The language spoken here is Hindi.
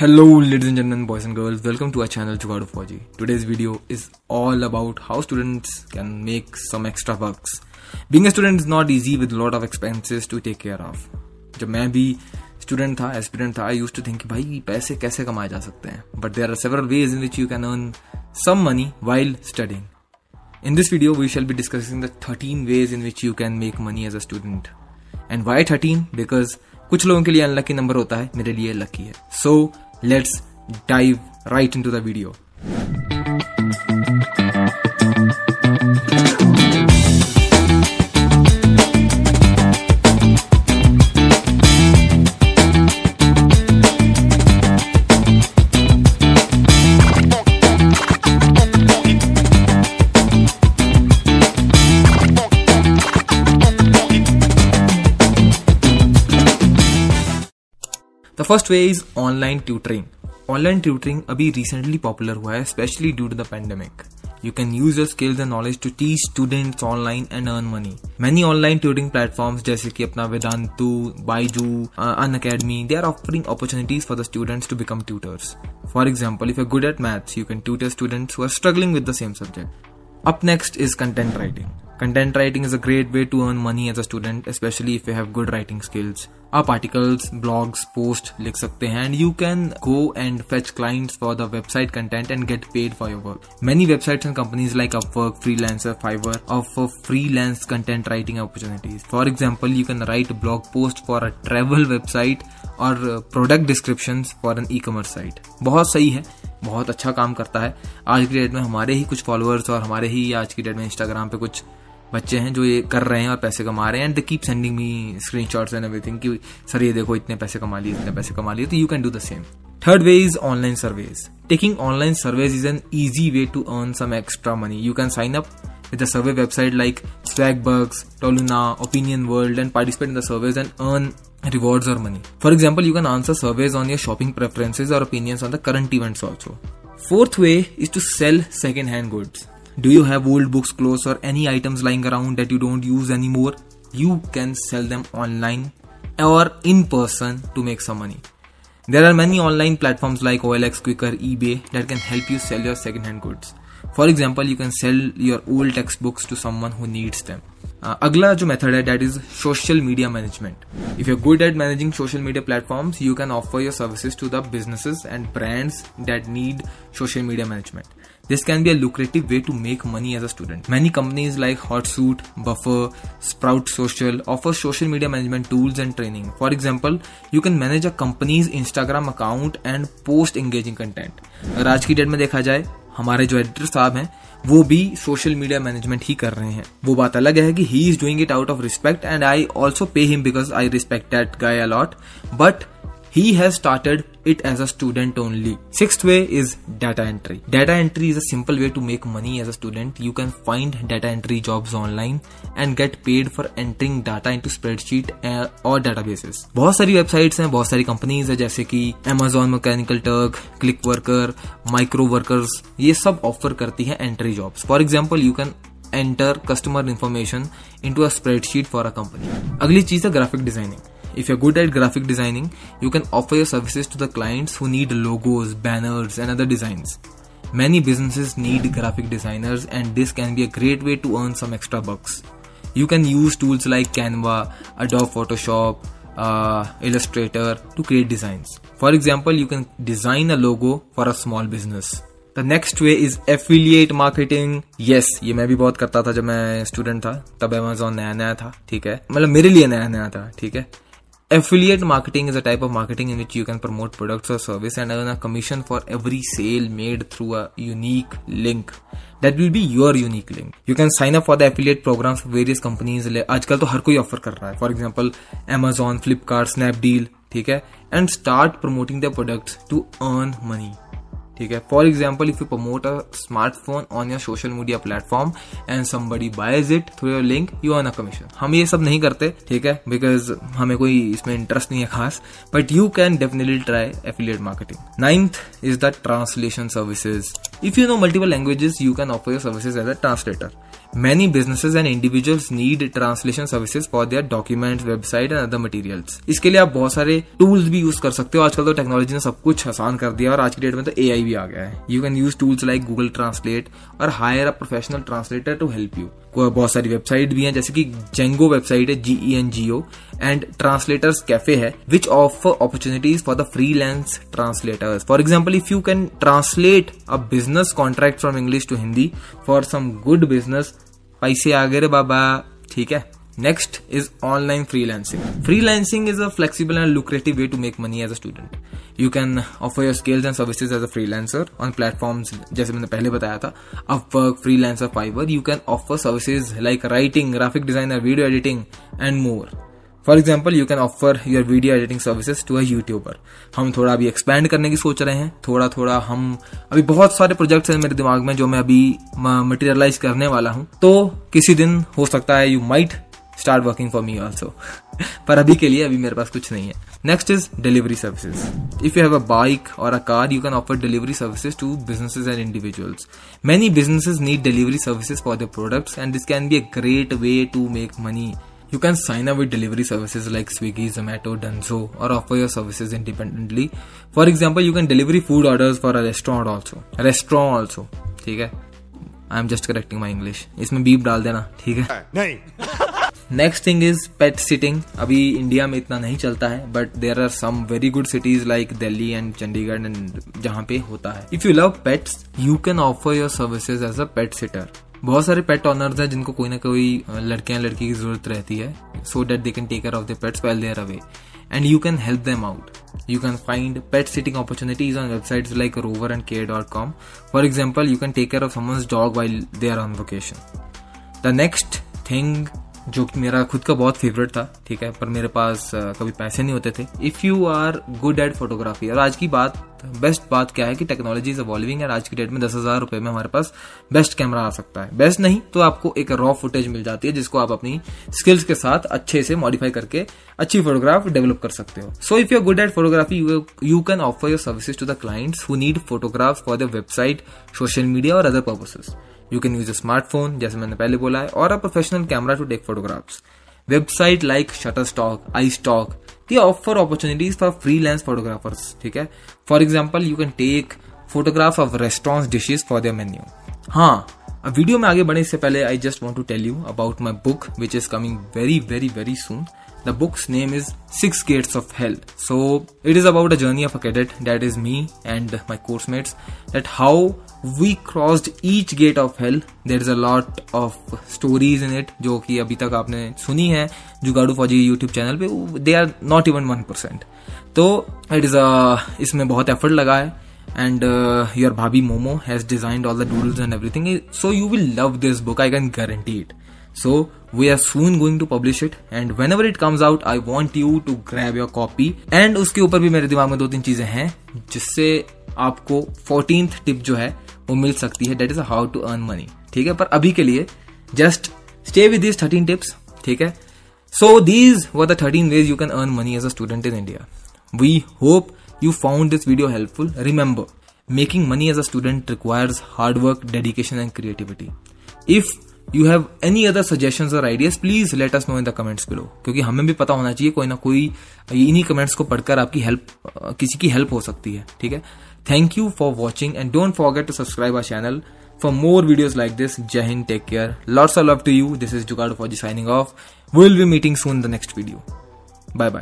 Hello, ladies and gentlemen, boys and girls. Welcome to our channel Jugaad of Fauji. Today's video is all about how students can make some extra bucks. Being a student is not easy with a lot of expenses to take care of. जब मैं भी स्टूडेंट था एस्पिरेंट था आई यूज़ टू थिंक भाई पैसे कैसे कमाए जा सकते हैं but there are several ways in which you can earn some money while studying In this video, we shall be discussing the 13 ways in which you can make money as a student. And why 13? Because कुछ लोगों के लिए अनलकी नंबर होता है मेरे लिए लकी है so let's dive right into the video First way is online tutoring online tutoring अभी रिसेंटली पॉपुलर हुआ है specially due to the pandemic You can use your skills and knowledge to teach students online and earn money. Many online tutoring platforms जैसे कि अपना Vedantu Byju Unacademy they are offering opportunities for the students to become tutors for example if you good at maths you can tutor students who are struggling with the same subject Up next is content writing. Content writing is a great way to earn money as a student, especially if you have good writing skills. आप आर्टिकल्स ब्लॉग्स पोस्ट लिख सकते हैं and you can go and fetch clients for the website content and get paid for your work many websites and companies like Upwork Freelancer Fiverr of freelance content writing opportunities for example you can write blog post for a travel website or product description for an e commerce site बहुत सही है, बहुत अच्छा काम करता है। आज की डेट में हमारे ही कुछ फॉलोअर्स और हमारे ही आज की डेट में इंस्टाग्राम पे कुछ बच्चे हैं जो ये कर रहे हैं और पैसे कमा रहे हैं and the keep sending me screenshots and everything कि सर ये देखो इतने पैसे कमा लिए, इतने पैसे कमा लिए। तो you can do the same third way is online surveys taking online surveys is an easy way to earn some extra money you can sign up with survey website like Swagbucks Toluna opinion world and participate in the surveys and earn reward or money for example you can answer surveys on your shopping preferences or opinions on the current events also fourth way is to sell second hand goods Do you have old books, clothes, or any items lying around that you don't use anymore? You can sell them online or in person to make some money. There are many online platforms like OLX, Quicker, eBay that can help you sell your second hand goods. For example, you can sell your old textbooks to someone who needs them. अगला जो मेथड है that is social media management if you good at managing social media platform you can offer your service to the businesses and brands that need social media management this can be a lucrative way to make money as a student many companies like Hootsuite Buffer Sprout Social offer social media management tools and training for example you can manage a company's Instagram account and post engaging content अगर आज की डेट में देखा जाए हमारे जो एडिटर साहब हैं, वो भी सोशल मीडिया मैनेजमेंट ही कर रहे हैं। वो बात अलग है कि he is doing it out of respect and I also pay him because I respect that guy a lot but he has started it as a student only. Sixth way is data entry. Data entry is a simple way to make money as a student. You can find data entry jobs online and get paid for entering data into spreadsheet और databases. बहुत सारी वेबसाइट्स हैं बहुत सारी कंपनीज़ है जैसे कि Amazon Mechanical Turk Clickworker Microworkers ये सब ऑफ़र करती है entry jobs for example you can enter customer information into a spreadsheet for a company अगली चीज़ है graphic designing If you're good at graphic designing, you can offer your services to the clients who need logos, banners, and other designs. Many businesses need graphic designers, and this can be a great way to earn some extra bucks. You can use tools like Canva, Adobe Photoshop, uh, Illustrator to create designs. For example, you can design a logo for a small business. The next way is affiliate marketing yes ये मैं भी बहुत करता था जब मैं स्टूडेंट था तब अमेजोन नया नया था ठीक है मतलब मेरे लिए नया नया था ठीक है Affiliate marketing is a type of marketing in which you can promote products or service and earn a commission for every sale made through a unique link. That will be your unique link. You can sign up for the affiliate programs for various companies. आजकल तो हर कोई ऑफर कर रहा है for example Amazon, Flipkart Snapdeal ठीक है and start promoting the products to earn money ठीक है? For example if you promote a smartphone on your social media platform and somebody buys it through your link you earn a commission हम ये सब नहीं करते, ठीक है? बिकॉज़ हमें कोई इसमें इंटरेस्ट नहीं है खास। But you can definitely try affiliate marketing ninth is the translation services if you know multiple languages you can offer your services as a translator Many businesses and individuals need translation services for their documents, website and other materials. इसके लिए आप बहुत सारे टूल्स भी यूज़ कर सकते हो आजकल तो टेक्नोलॉजी ने सब कुछ आसान कर दिया और आज की डेट में तो एआई भी आ गया है you can use tools like Google translate और hire a professional translator to help you बहुत सारी वेबसाइट भी हैं जैसे कि जेंगो वेबसाइट है G E N G O and Translators Cafe है which offer opportunities for the freelance translators for example if you can translate a business contract from English to Hindi for some good business पैसे आ गए रे बाबा। ठीक है? Next is online freelancing freelancing is a flexible and lucrative way to make money as a student you can offer your skills and services as a freelancer on platform जैसे मैंने पहले बताया था। Of Upwork Freelancer Fiverr you can offer services like writing graphic designer video editing and more for example you can offer your video editing services to a YouTuber हम थोड़ा अभी एक्सपैंड करने की सोच रहे हैं। थोड़ा थोड़ा हम, अभी बहुत सारे प्रोजेक्ट्स हैं मेरे दिमाग में जो मैं अभी मटेरियलाइज करने वाला हूँ। तो किसी दिन हो सकता है you might start working for me also पर अभी के लिए अभी मेरे पास कुछ नहीं है। Next is delivery services if you have a bike or a car you can offer delivery services to businesses and individuals many businesses need delivery services for the products and this can be a great way to make money You can sign up with delivery services like Swiggy, Zomato, Dunzo, or offer your services independently. For example, you can deliver food orders for a restaurant also. A restaurant also. ठीक है I am just correcting my English इसमें बीप डाल देना ठीक है नहीं next thing is pet sitting अभी इंडिया में इतना नहीं चलता है but there are some very good cities like Delhi and Chandigarh and जहाँ पे होता है if you love pets you can offer your services as a pet sitter बहुत सारे पेट ऑनर्स हैं जिनको कोई ना कोई लड़के या लड़की की ज़रूरत रहती है so that they can take care of the pets while they're away and you can help them out you can find pet sitting opportunities on website like Rover and Care dot com for example you can take care of someone's dog while they are on vacation the next thing जो कि मेरा खुद का बहुत फेवरेट था, ठीक है? पर मेरे पास कभी पैसे नहीं होते थे। If you are good at photography और आज की बात बेस्ट बात क्या है कि टेक्नोलॉजी इज़ इवॉल्विंग और आज की डेट में दस हज़ार रुपए में हमारे पास बेस्ट कैमरा आ सकता है। बेस्ट नहीं तो आपको एक रॉ फुटेज मिल जाती है, जिसको आप अपनी स्किल्स के साथ अच्छे से मॉडिफाई करके अच्छी फोटोग्राफ डेवलप कर सकते हो। So if you good at photography you can offer your services to the clients who need photograph for the website social media और other purposes you can use a smartphone जैसे मैंने पहले बोला है, और a professional camera to take photographs website like Shutterstock iStock they offer opportunities for freelance photographers ठीक है? For example you can take photograph of restaurant dishes for their menu हाँ अब वीडियो में आगे बढ़ने से पहले I just want to tell you about my book which is coming very very very soon The book's name is Six Gates of Hell. So it is about a journey of a cadet, that is me and my course mates, that how we crossed each gate of hell. There is a lot of stories in it जो कि अभी तक आपने सुनी है जुगाड़ू फौजी यूट्यूब चैनल पे they are not even one percent तो इट इज़ इसमें बहुत एफर्ट लगा है and uh, your bhabhi momo has designed all the doodles and everything so you will love this book i can guarantee it so we are soon going to publish it and whenever it comes out i want you to grab your copy and उसके ऊपर भी मेरे दिमाग में दो तीन चीज़ें हैं जिससे आपको फोर्टीन टिप जो है वो मिल सकती है that is how to earn money ठीक है पर अभी के लिए just stay with this thirteen tips ठीक है so these were the thirteen ways you can earn money as a student in India we hope you found this video helpful remember making money as a student requires hard work dedication and creativity if you have any other suggestion और ideas please let us know in the comments below क्योंकि हमें भी पता होना चाहिए, कोई ना कोई, इन्हीं कमेंट्स को पढ़कर आपकी हेल्प किसी की हेल्प हो सकती है, ठीक है? Thank you for watching and don't forget to subscribe our channel for more videos like this जय Hind take care lots of love to you this is Jugaad for G signing off will be meeting soon the next video bye bye